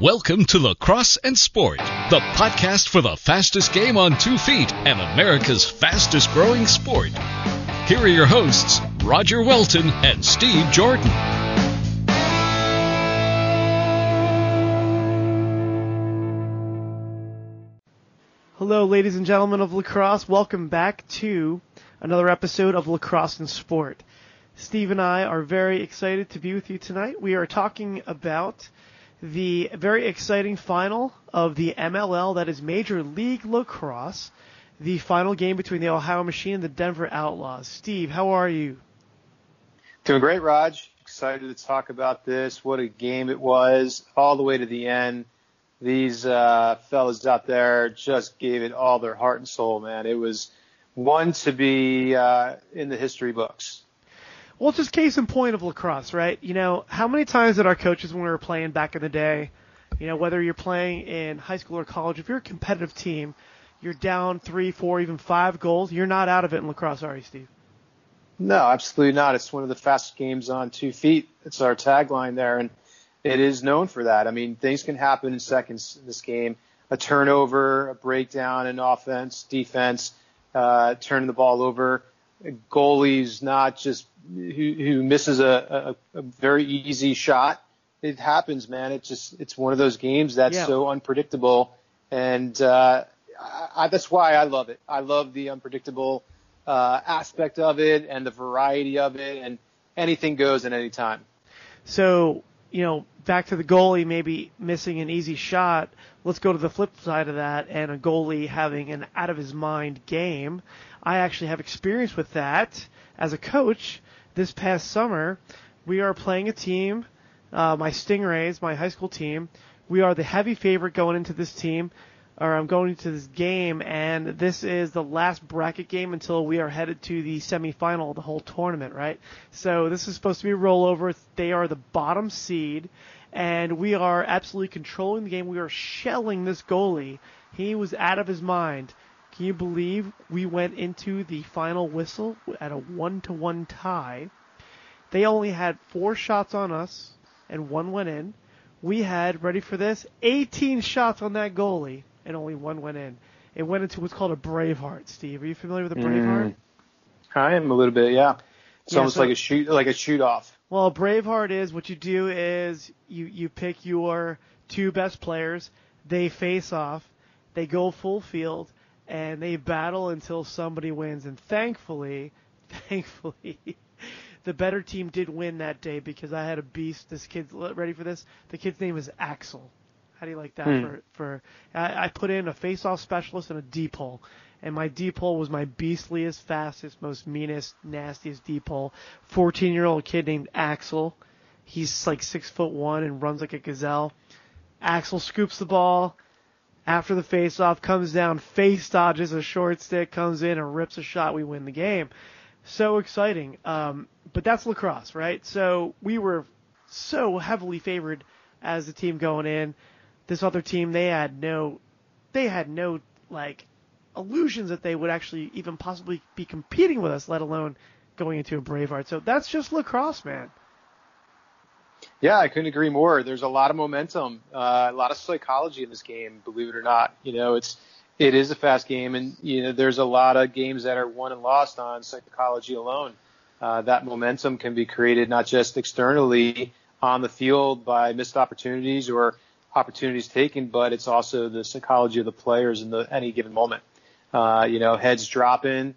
Welcome to Lacrosse and Sport, the podcast for the fastest game on two feet and America's fastest growing sport. Here are your hosts, Roger Welton and Steve Jordan. Hello, ladies and gentlemen of lacrosse. Welcome back to another episode of Lacrosse and Sport. Steve and I are very excited to be with you tonight. We are talking about the very exciting final of the MLL, that is Major League Lacrosse, the final game between the Ohio Machine and the Denver Outlaws. Steve, how are you? Doing great, Raj. Excited to talk about this. What a game it was, all the way to the end. These uh, fellas out there just gave it all their heart and soul, man. It was one to be uh, in the history books. Well, it's just case in point of lacrosse, right? You know, how many times did our coaches when we were playing back in the day, you know, whether you're playing in high school or college, if you're a competitive team, you're down three, four, even five goals, you're not out of it in lacrosse, are you, Steve? No, absolutely not. It's one of the fastest games on two feet. It's our tagline there, and it is known for that. I mean, things can happen in seconds in this game. A turnover, a breakdown in offense, defense, uh, turning the ball over. Goalies not just who, who misses a, a, a very easy shot. It happens, man. It's just it's one of those games that's yeah. so unpredictable, and uh, I, that's why I love it. I love the unpredictable uh, aspect of it and the variety of it, and anything goes at any time. So you know, back to the goalie maybe missing an easy shot. Let's go to the flip side of that, and a goalie having an out of his mind game. I actually have experience with that as a coach this past summer, we are playing a team, uh, my Stingrays, my high school team. We are the heavy favorite going into this team, or I'm going into this game, and this is the last bracket game until we are headed to the semifinal of the whole tournament, right? So this is supposed to be a rollover. They are the bottom seed, and we are absolutely controlling the game. We are shelling this goalie. He was out of his mind. Can you believe we went into the final whistle at a one to one tie? They only had four shots on us and one went in. We had, ready for this, 18 shots on that goalie and only one went in. It went into what's called a Braveheart, Steve. Are you familiar with a Braveheart? Mm, I am a little bit, yeah. It's yeah, almost so, like a shoot, like a shoot off. Well, a Braveheart is what you do is you you pick your two best players. They face off. They go full field and they battle until somebody wins. And thankfully, thankfully, the better team did win that day because I had a beast. This kid's ready for this. The kid's name is Axel. How do you like that hmm. for for? I, I put in a face-off specialist and a deep hole, and my deep hole was my beastliest, fastest, most meanest, nastiest deep hole. Fourteen-year-old kid named Axel. He's like six foot one and runs like a gazelle. Axel scoops the ball after the face-off, comes down, face dodges a short stick, comes in and rips a shot. We win the game. So exciting. Um, but that's lacrosse, right? So we were so heavily favored as a team going in. This other team, they had no, they had no like illusions that they would actually even possibly be competing with us, let alone going into a Braveheart. So that's just lacrosse, man. Yeah, I couldn't agree more. There's a lot of momentum, uh, a lot of psychology in this game, believe it or not. You know, it's it is a fast game, and you know there's a lot of games that are won and lost on psychology alone. Uh, that momentum can be created not just externally on the field by missed opportunities or opportunities taken, but it's also the psychology of the players in the any given moment. Uh, you know, heads dropping,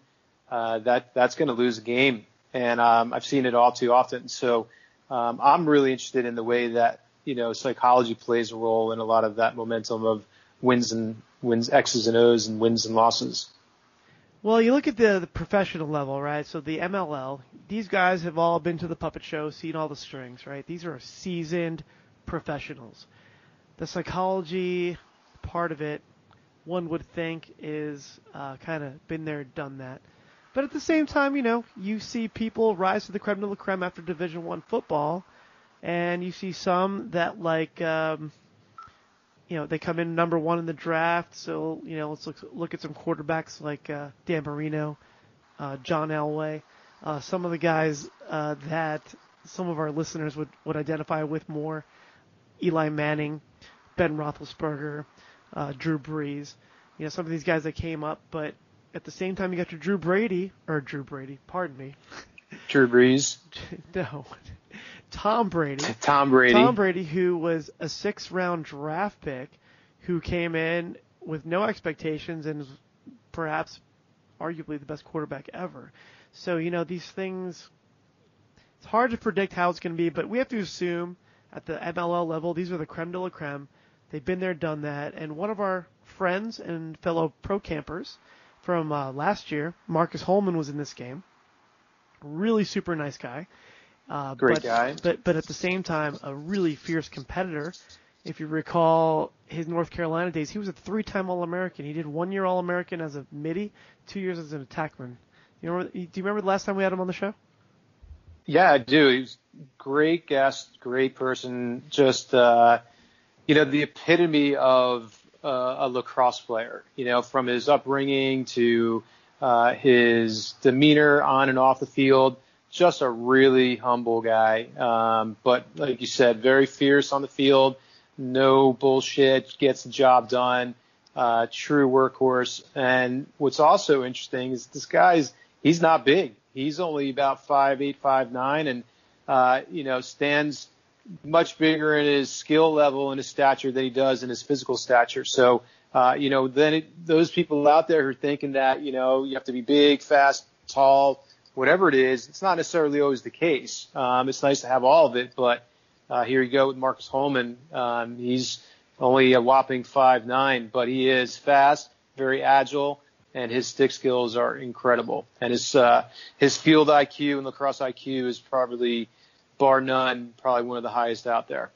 uh, that that's going to lose a game, and um, I've seen it all too often. So um, I'm really interested in the way that you know psychology plays a role in a lot of that momentum of wins and wins X's and O's and wins and losses. Well, you look at the, the professional level, right? So the MLL, these guys have all been to the puppet show, seen all the strings, right? These are seasoned professionals. The psychology part of it, one would think, is uh, kind of been there, done that. But at the same time, you know, you see people rise to the creme de la creme after Division One football, and you see some that like, um, you know, they come in number one in the draft. So you know, let's look look at some quarterbacks like uh, Dan Marino, uh, John Elway, uh, some of the guys uh, that some of our listeners would would identify with more. Eli Manning, Ben Roethlisberger, uh, Drew Brees, you know, some of these guys that came up, but at the same time, you got your Drew Brady, or Drew Brady, pardon me. Drew Brees. no. Tom Brady. Tom Brady. Tom Brady, who was a six round draft pick, who came in with no expectations and is perhaps arguably the best quarterback ever. So, you know, these things, it's hard to predict how it's going to be, but we have to assume at the MLL level, these are the creme de la creme. They've been there, done that. And one of our friends and fellow pro campers from uh, last year, Marcus Holman, was in this game. Really super nice guy. Uh, Great but, guy. But, but at the same time, a really fierce competitor. If you recall his North Carolina days, he was a three-time All-American. He did one year All-American as a midi, two years as an attackman. You remember, do you remember the last time we had him on the show? Yeah, I do. He was great guest, great person. Just uh, you know, the epitome of uh, a lacrosse player. You know, from his upbringing to uh, his demeanor on and off the field. Just a really humble guy. Um, but like you said, very fierce on the field. No bullshit. Gets the job done. Uh, true workhorse. And what's also interesting is this guy's he's not big. He's only about five eight, five nine, and uh, you know stands much bigger in his skill level and his stature than he does in his physical stature. So uh, you know, then it, those people out there who are thinking that you know you have to be big, fast, tall, whatever it is, it's not necessarily always the case. Um, it's nice to have all of it, but uh, here you go with Marcus Holman. Um, he's only a whopping five nine, but he is fast, very agile and his stick skills are incredible. And his uh, his field IQ and lacrosse IQ is probably, bar none, probably one of the highest out there.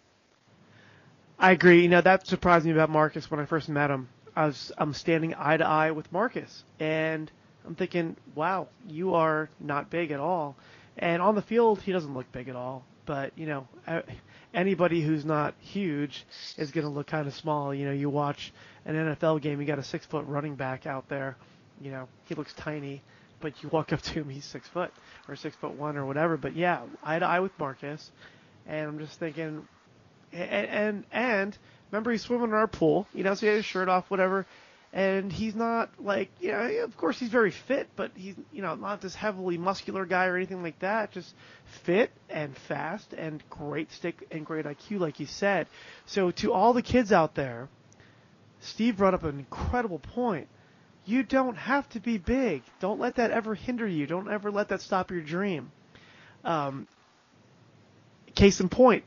I agree. You know that surprised me about Marcus when I first met him. I was I'm standing eye to eye with Marcus, and I'm thinking, wow, you are not big at all. And on the field, he doesn't look big at all. But you know, anybody who's not huge is going to look kind of small. You know, you watch an NFL game, you got a six foot running back out there. You know, he looks tiny, but you walk up to him, he's six foot or six foot one or whatever. But yeah, eye to eye with Marcus, and I'm just thinking, and and, and remember he's swimming in our pool. You know, so he had his shirt off, whatever. And he's not like, you know, of course he's very fit, but he's, you know, not this heavily muscular guy or anything like that. Just fit and fast and great stick and great IQ, like you said. So to all the kids out there, Steve brought up an incredible point. You don't have to be big. Don't let that ever hinder you. Don't ever let that stop your dream. Um, case in point,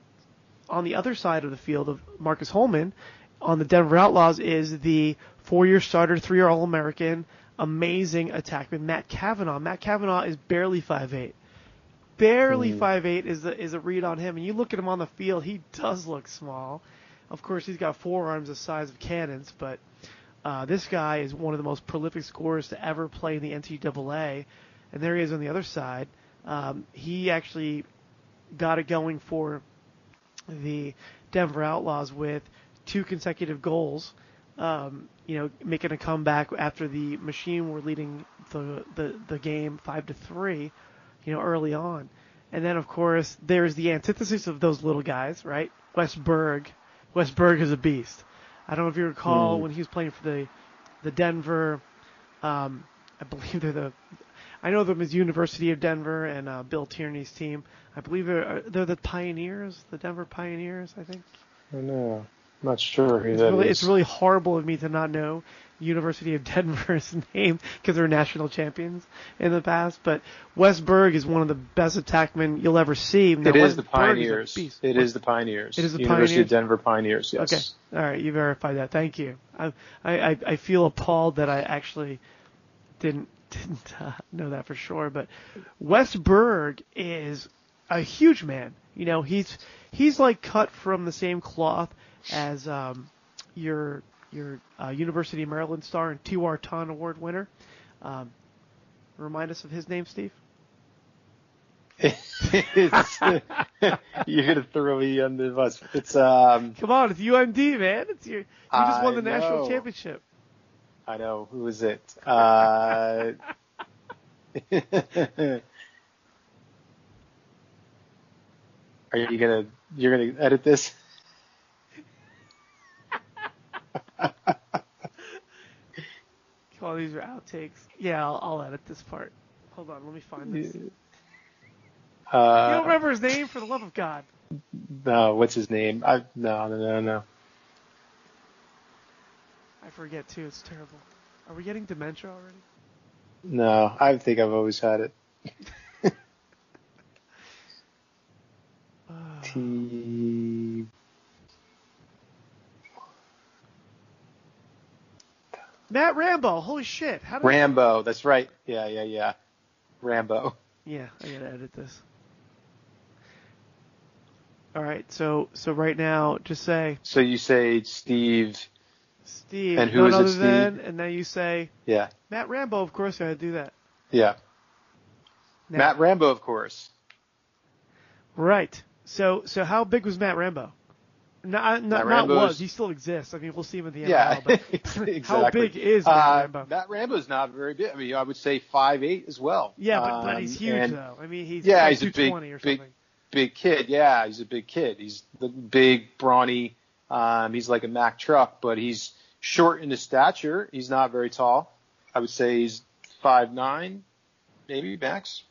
on the other side of the field of Marcus Holman, on the Denver Outlaws is the four-year starter, three-year All-American, amazing attackman Matt Kavanagh. Matt Kavanagh is barely 5'8". Barely mm. 5'8 is a, is a read on him. And you look at him on the field, he does look small. Of course, he's got forearms the size of cannons, but uh, this guy is one of the most prolific scorers to ever play in the NCAA. And there he is on the other side. Um, he actually got it going for the Denver Outlaws with two consecutive goals. Um, you know, making a comeback after the Machine were leading the, the the game five to three, you know, early on. And then of course there's the antithesis of those little guys, right? Wes Berg. Wes Berg is a beast. I don't know if you recall mm. when he was playing for the the Denver. Um, I believe they're the. I know them as University of Denver and uh, Bill Tierney's team. I believe they're they're the Pioneers, the Denver Pioneers. I think. I know. I'm not sure who it's that really, is. It's really horrible of me to not know University of Denver's name because they're national champions in the past. But Wes Berg is one of the best attackmen you'll ever see. Now, it is the Pioneers. Is it is the Pioneers. It is the University Pioneers? of Denver Pioneers. Yes. Okay. All right. You verified that. Thank you. I I I feel appalled that I actually didn't didn't uh, know that for sure. But Wes Berg is a huge man. You know, he's he's like cut from the same cloth as um, your your uh, University of Maryland star and Tewaaraton Award winner. Um, remind us of his name, Steve. you're gonna throw me under the bus. It's um. Come on, it's UMD, man. It's your. You just won the I national championship. I know who is it? Uh, are you gonna you're gonna edit this? These are outtakes. Yeah, I'll, I'll edit this part. Hold on, let me find this. You Uh, don't remember his name for the love of God. no, what's his name? I no no no no. I forget too. It's terrible. Are we getting dementia already? No, I think I've always had it. Uh, T. Matt Rambo. Holy shit! How did Rambo. That's right. Yeah yeah yeah. Rambo. Yeah, I gotta edit this. All right, so so right now, just say So you say Steve? Steve, And who none is it, Steve? than, and then you say Yeah Matt Rambo. Of course, I gotta do that. yeah. Now, Matt Rambo, of course. Right. So so how big was Matt Rambo? Not not, not was. He still exists. I mean, we'll see him in the end. Yeah, but exactly. how big is Matt uh, that Rambo? Matt Rambo's not very big. I mean, I would say five eight as well. Yeah, but, but he's Um, huge and though. I mean, he's Yeah, like he's a big- 220 or big- Big kid. Yeah, he's a big kid. He's the big, brawny. Um, he's like a Mack truck, but he's short in his stature. He's not very tall. I would say he's five nine, maybe max.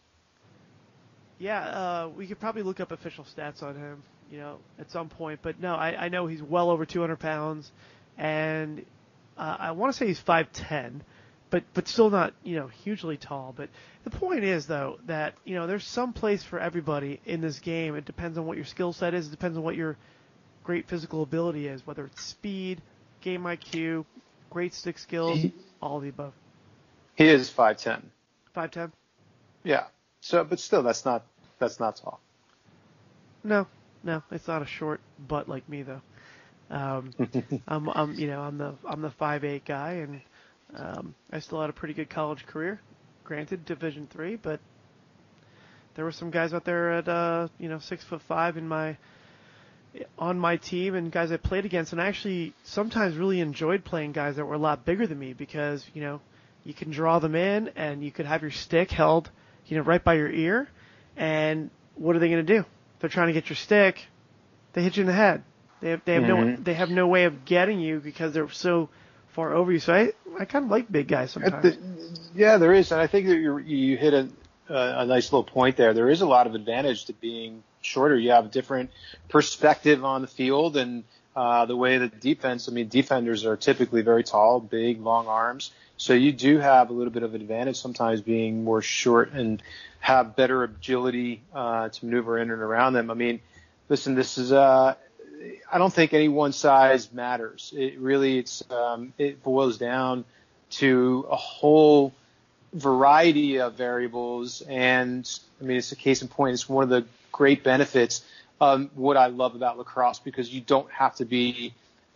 Yeah, uh, we could probably look up official stats on him, you know, at some point. But no, I, I know he's well over 200 pounds, and uh, I want to say he's 5'10", but but still not, you know, hugely tall. But the point is though that you know there's some place for everybody in this game. It depends on what your skill set is. It depends on what your great physical ability is, whether it's speed, game IQ, great stick skills, He- all the above. He is five ten. 5'10"? Yeah. So, but still, that's not that's not tall. No, no, it's not a short butt like me though. Um, I'm, I'm, you know, I'm the I'm the five eight guy, and um, I still had a pretty good college career. Granted, Division three, but there were some guys out there at uh, you know six foot five in my on my team, and guys I played against, and I actually sometimes really enjoyed playing guys that were a lot bigger than me because you know you can draw them in, and you could have your stick held, you know, right by your ear, and what are they going to do? They're trying to get your stick. They hit you in the head. They have, they have no Mhm. they have no way of getting you because they're so far over you. So I I kind of like big guys sometimes. the- yeah, there is, and I think that you you hit a, a a nice little point there. There is a lot of advantage to being shorter. You have a different perspective on the field and uh, the way that defense. I mean, defenders are typically very tall, big, long arms. So you do have a little bit of advantage sometimes being more short and have better agility uh, to maneuver in and around them. I mean, listen, this is uh, I don't think any one size matters. It really it's um, it boils down to a whole variety of variables. And I mean, it's a case in point. It's one of the great benefits of what I love about lacrosse because you don't have to be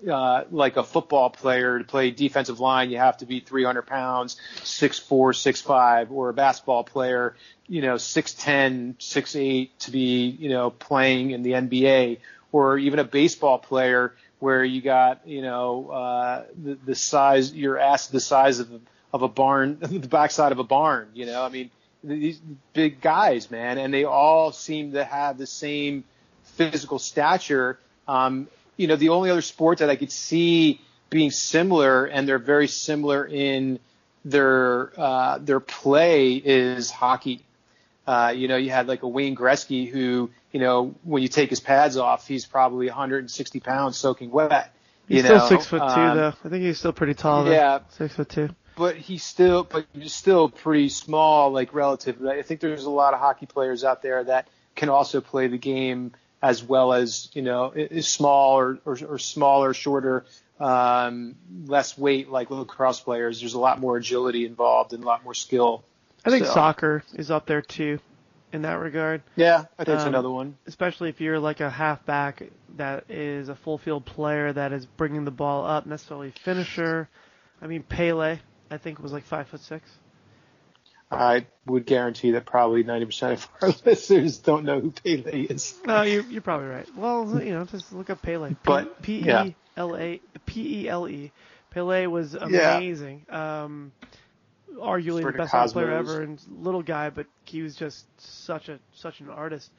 uh, like a football player to play defensive line. You have to be 300 pounds, 6'4", 6'5", or a basketball player, you know, 6'10", 6'8", to be, you know, playing in the NBA, or even a baseball player where you got, you know, uh, the, the size, you're asked the size of, of a barn, the backside of a barn, you know, I mean, these big guys, man, and they all seem to have the same physical stature. Um, you know, the only other sport that I could see being similar, and they're very similar in their uh, their play, is hockey. Uh, you know, you had like a Wayne Gretzky who, you know, when you take his pads off, he's probably 160 pounds soaking wet. he's you still six foot two Um, though. I think he's still pretty tall. Though. Yeah, six foot two. but he's still, but he's still pretty small, like relative. I think there's a lot of hockey players out there that can also play the game as well as you know, is small or, or, or smaller, shorter, um, less weight like lacrosse players. There's a lot more agility involved and a lot more skill. I think So- soccer is up there too, in that regard. Yeah, I think it's Um, another one. especially if you're like a halfback that is a full field player that is bringing the ball up, necessarily finisher. I mean, Pele, I think was like five foot six. I would guarantee that probably 90% of our listeners don't know who Pele is. No, you're, you're probably right. Well, you know, just look up Pele. P- But, P yeah. E L A P E L E. Pele was Yeah. amazing. Um, arguably the best player ever, and little guy, but he was just such a such an artist.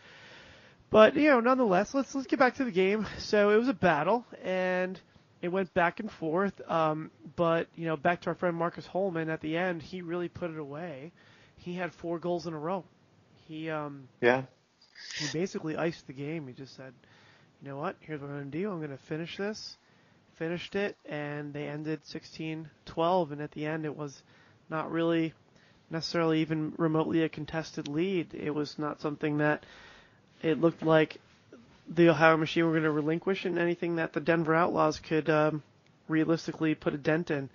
But you know, nonetheless, let's let's get back to the game. So it was a battle, and it went back and forth. Um, but you know, back to our friend Marcus Holman at the end, he really put it away. He had four goals in a row. He um yeah. He basically iced the game. He just said, "You know what? Here's what I'm going to do. I'm going to finish this." Finished it, and they ended 16-12. And at the end, it was not really necessarily even remotely a contested lead. It was not something that it looked like the Ohio Machine were going to relinquish in anything that the Denver Outlaws could um, realistically put a dent in.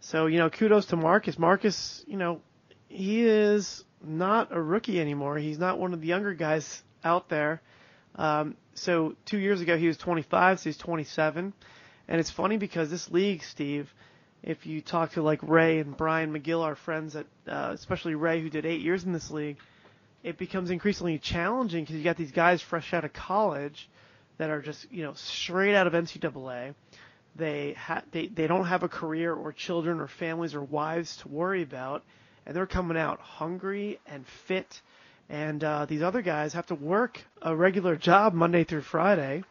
So, you know, kudos to Marcus. Marcus, you know, he is not a rookie anymore. He's not one of the younger guys out there. Um, so two years ago he was 25, so he's 27. And it's funny because this league, Steve, if you talk to like Ray and Brian McGill, our friends at, uh, especially Ray, who did eight years in this league, it becomes increasingly challenging because you got these guys fresh out of college that are just you know straight out of NCAA. They ha- they they don't have a career or children or families or wives to worry about, and they're coming out hungry and fit. And uh, these other guys have to work a regular job Monday through Friday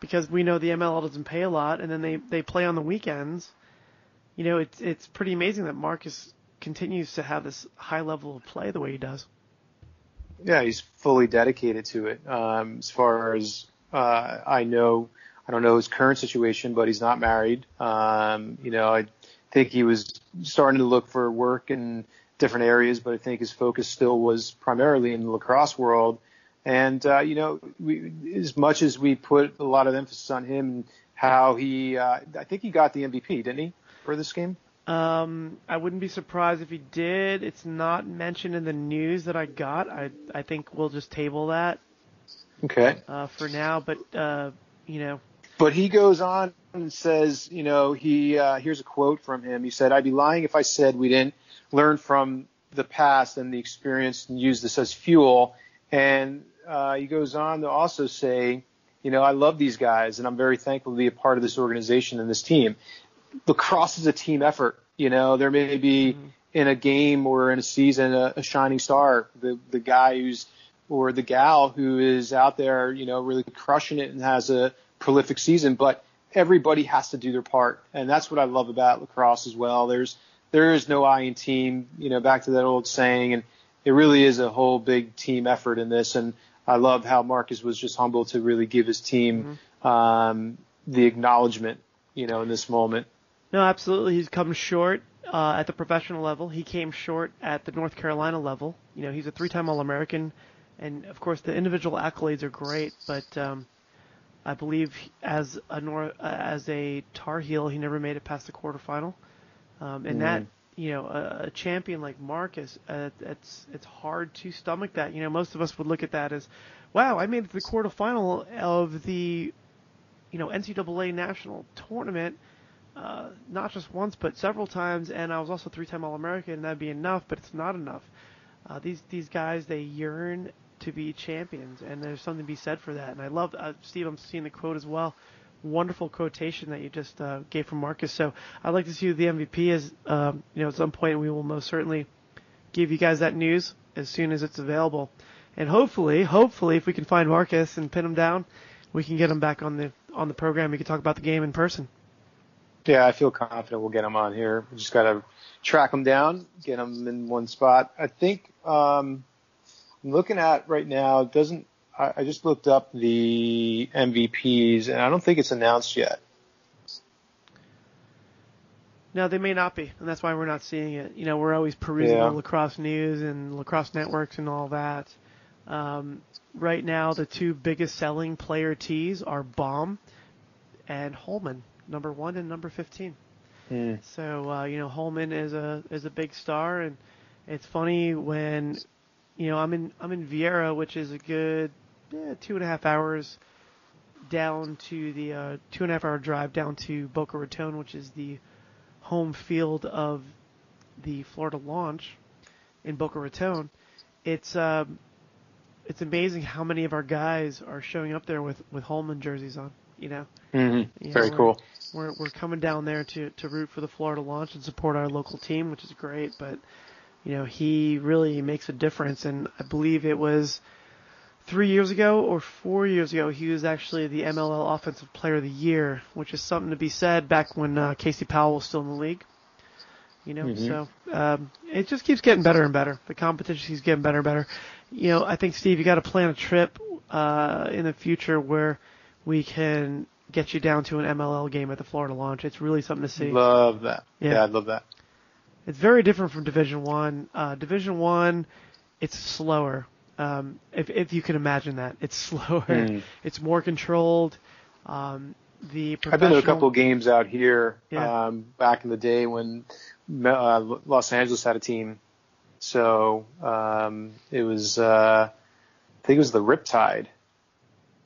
because we know the MLL doesn't pay a lot, and then they they play on the weekends. You know, it's it's pretty amazing that Marcus continues to have this high level of play the way he does. Yeah, he's fully dedicated to it. Um, as far as uh, I know, I don't know his current situation, but he's not married. Um, you know, I think he was starting to look for work in different areas, but I think his focus still was primarily in the lacrosse world. And uh, you know, we, as much as we put a lot of emphasis on him and how he, uh, I think he got the MVP, didn't he, for this game? Um, I wouldn't be surprised if he did. It's not mentioned in the news that I got. I I think we'll just table that. Okay. Uh, for now, but uh, you know. But he goes on and says, you know, he uh, here's a quote from him. He said, "I'd be lying if I said we didn't learn from the past and the experience and use this as fuel." And uh, he goes on to also say, you know, I love these guys and I'm very thankful to be a part of this organization and this team lacrosse is a team effort. You know, there may be mm-hmm. in a game or in a season a, a shining star, the the guy who's or the gal who is out there, you know, really crushing it and has a prolific season, but everybody has to do their part. And that's what I love about lacrosse as well. There's there is no I in team, you know, back to that old saying and it really is a whole big team effort in this and I love how Marcus was just humble to really give his team mm-hmm. um, the acknowledgement, you know, in this moment. No, absolutely. He's come short uh, at the professional level. He came short at the North Carolina level. You know, he's a three-time All-American, and of course the individual accolades are great. But um, I believe as a uh, as a Tar Heel, he never made it past the quarterfinal. Um, and mm. that, you know, a, a champion like Marcus, uh, it's it's hard to stomach that. You know, most of us would look at that as, wow, I made it to the quarterfinal of the, you know, NCAA national tournament uh, not just once but several times, and I was also three-time All-American. and That'd be enough, but it's not enough. Uh, these these guys they yearn to be champions, and there's something to be said for that. And I love uh, Steve. I'm seeing the quote as well. Wonderful quotation that you just uh, gave from Marcus. So I'd like to see the MVP is. Um, you know, at some point we will most certainly give you guys that news as soon as it's available. And hopefully, hopefully, if we can find Marcus and pin him down, we can get him back on the on the program. We can talk about the game in person. Yeah, I feel confident we'll get him on here. We just got to track him down, get him in one spot. I think um, I'm looking at right now. It doesn't I, I just looked up the MVPs, and I don't think it's announced yet. No, they may not be, and that's why we're not seeing it. You know, we're always perusing yeah. lacrosse news and lacrosse networks and all that. Um, right now, the two biggest selling player tees are Baum and Holman number one and number 15. Mm. So uh, you know Holman is a is a big star, and it's funny when you know I'm in I'm in Viera, which is a good eh, two and a half hours down to the uh, two and a half hour drive down to Boca Raton, which is the home field of the Florida launch in Boca Raton. It's um, it's amazing how many of our guys are showing up there with with Holman jerseys on. You know, mm-hmm. very know, cool. We're we're coming down there to to root for the Florida launch and support our local team, which is great. But you know, he really makes a difference, and I believe it was three years ago or four years ago, he was actually the MLL Offensive Player of the Year, which is something to be said back when uh, Casey Powell was still in the league. You know, Mhm. so um, it just keeps getting better and better. The competition keeps getting better and better. You know, I think Steve, you got to plan a trip uh, in the future where we can get you down to an MLL game at the Florida launch. It's really something to see. Love that. Yeah. Yeah, I'd love that. It's very different from Division One. Uh, Division One, it's slower. Um, if if you can imagine that, it's slower. Hmm. It's more controlled. Um, the I've been to a couple of games out here Yeah. um, back in the day when uh, Los Angeles had a team. So um, it was, uh, I think it was the Riptide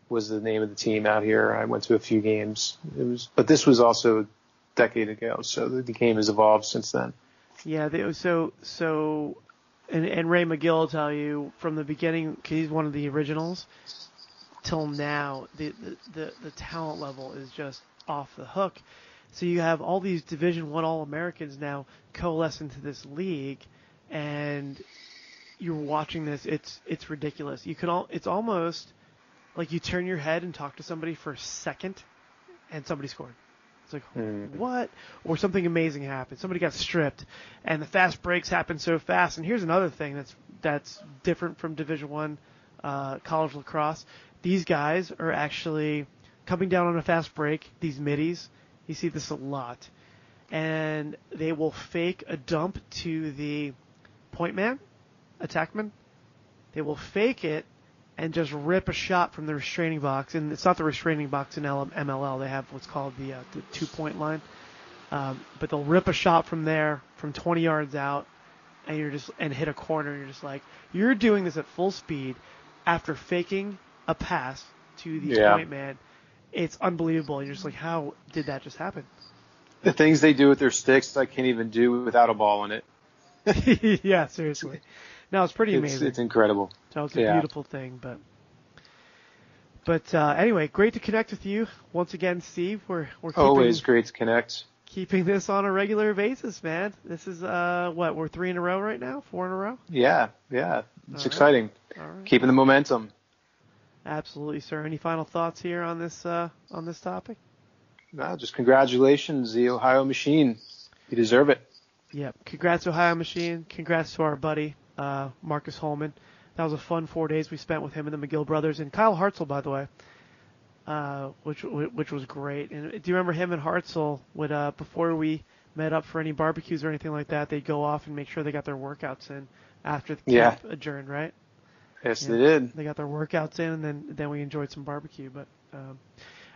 was the name of the team out here. I went to a few games. It was, but this was also a decade ago, so the, game has evolved since then. Yeah, they, so so, and and Ray McGill will tell you from the beginning because he's one of the originals, till now, the, the the the talent level is just off the hook. So you have all these Division One All Americans now coalesce into this league, and you're watching this. It's it's ridiculous. You can all. It's almost like you turn your head and talk to somebody for a second, and somebody scored. It's like Hmm. what? Or something amazing happened. Somebody got stripped, and the fast breaks happen so fast. And here's another thing that's that's different from Division One uh, college lacrosse. These guys are actually coming down on a fast break. These middies, you see this a lot, and they will fake a dump to the point man, attackman. They will fake it and just rip a shot from the restraining box. And it's not the restraining box in L- MLL. They have what's called the, uh, the two point line. Um, but they'll rip a shot from there, from 20 yards out, and you're just and hit a corner. And you're just like, you're doing this at full speed after faking a pass to the Yeah. point man. It's unbelievable. You're just like, how did that just happen? The things they do with their sticks, I can't even do without a ball in it. yeah, seriously. No, it's pretty amazing. it's incredible. So it's a Yeah. beautiful thing, but but uh, anyway, great to connect with you once again, Steve. We're we're keeping, Always great to connect. keeping this on a regular basis, man. This is uh what we're three in a row right now, four in a row. Yeah, yeah. It's right. exciting. All right, Keeping the momentum. absolutely, sir. Any final thoughts here on this uh on this topic? No, just congratulations, the Ohio Machine. You deserve it. Yep. Congrats, Ohio Machine. Congrats to our buddy uh, Marcus Holman. That was a fun four days we spent with him and the McGill brothers and Kyle Hartzell, by the way, uh, which which was great. And do you remember him and Hartzell would uh, before we met up for any barbecues or anything like that, they'd go off and make sure they got their workouts in after the Yeah. adjourned, right? Yes, Yeah. they did. They got their workouts in, and then then we enjoyed some barbecue. But um,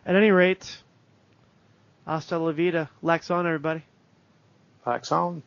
at any rate, hasta la vida, Lax on everybody. Wax on.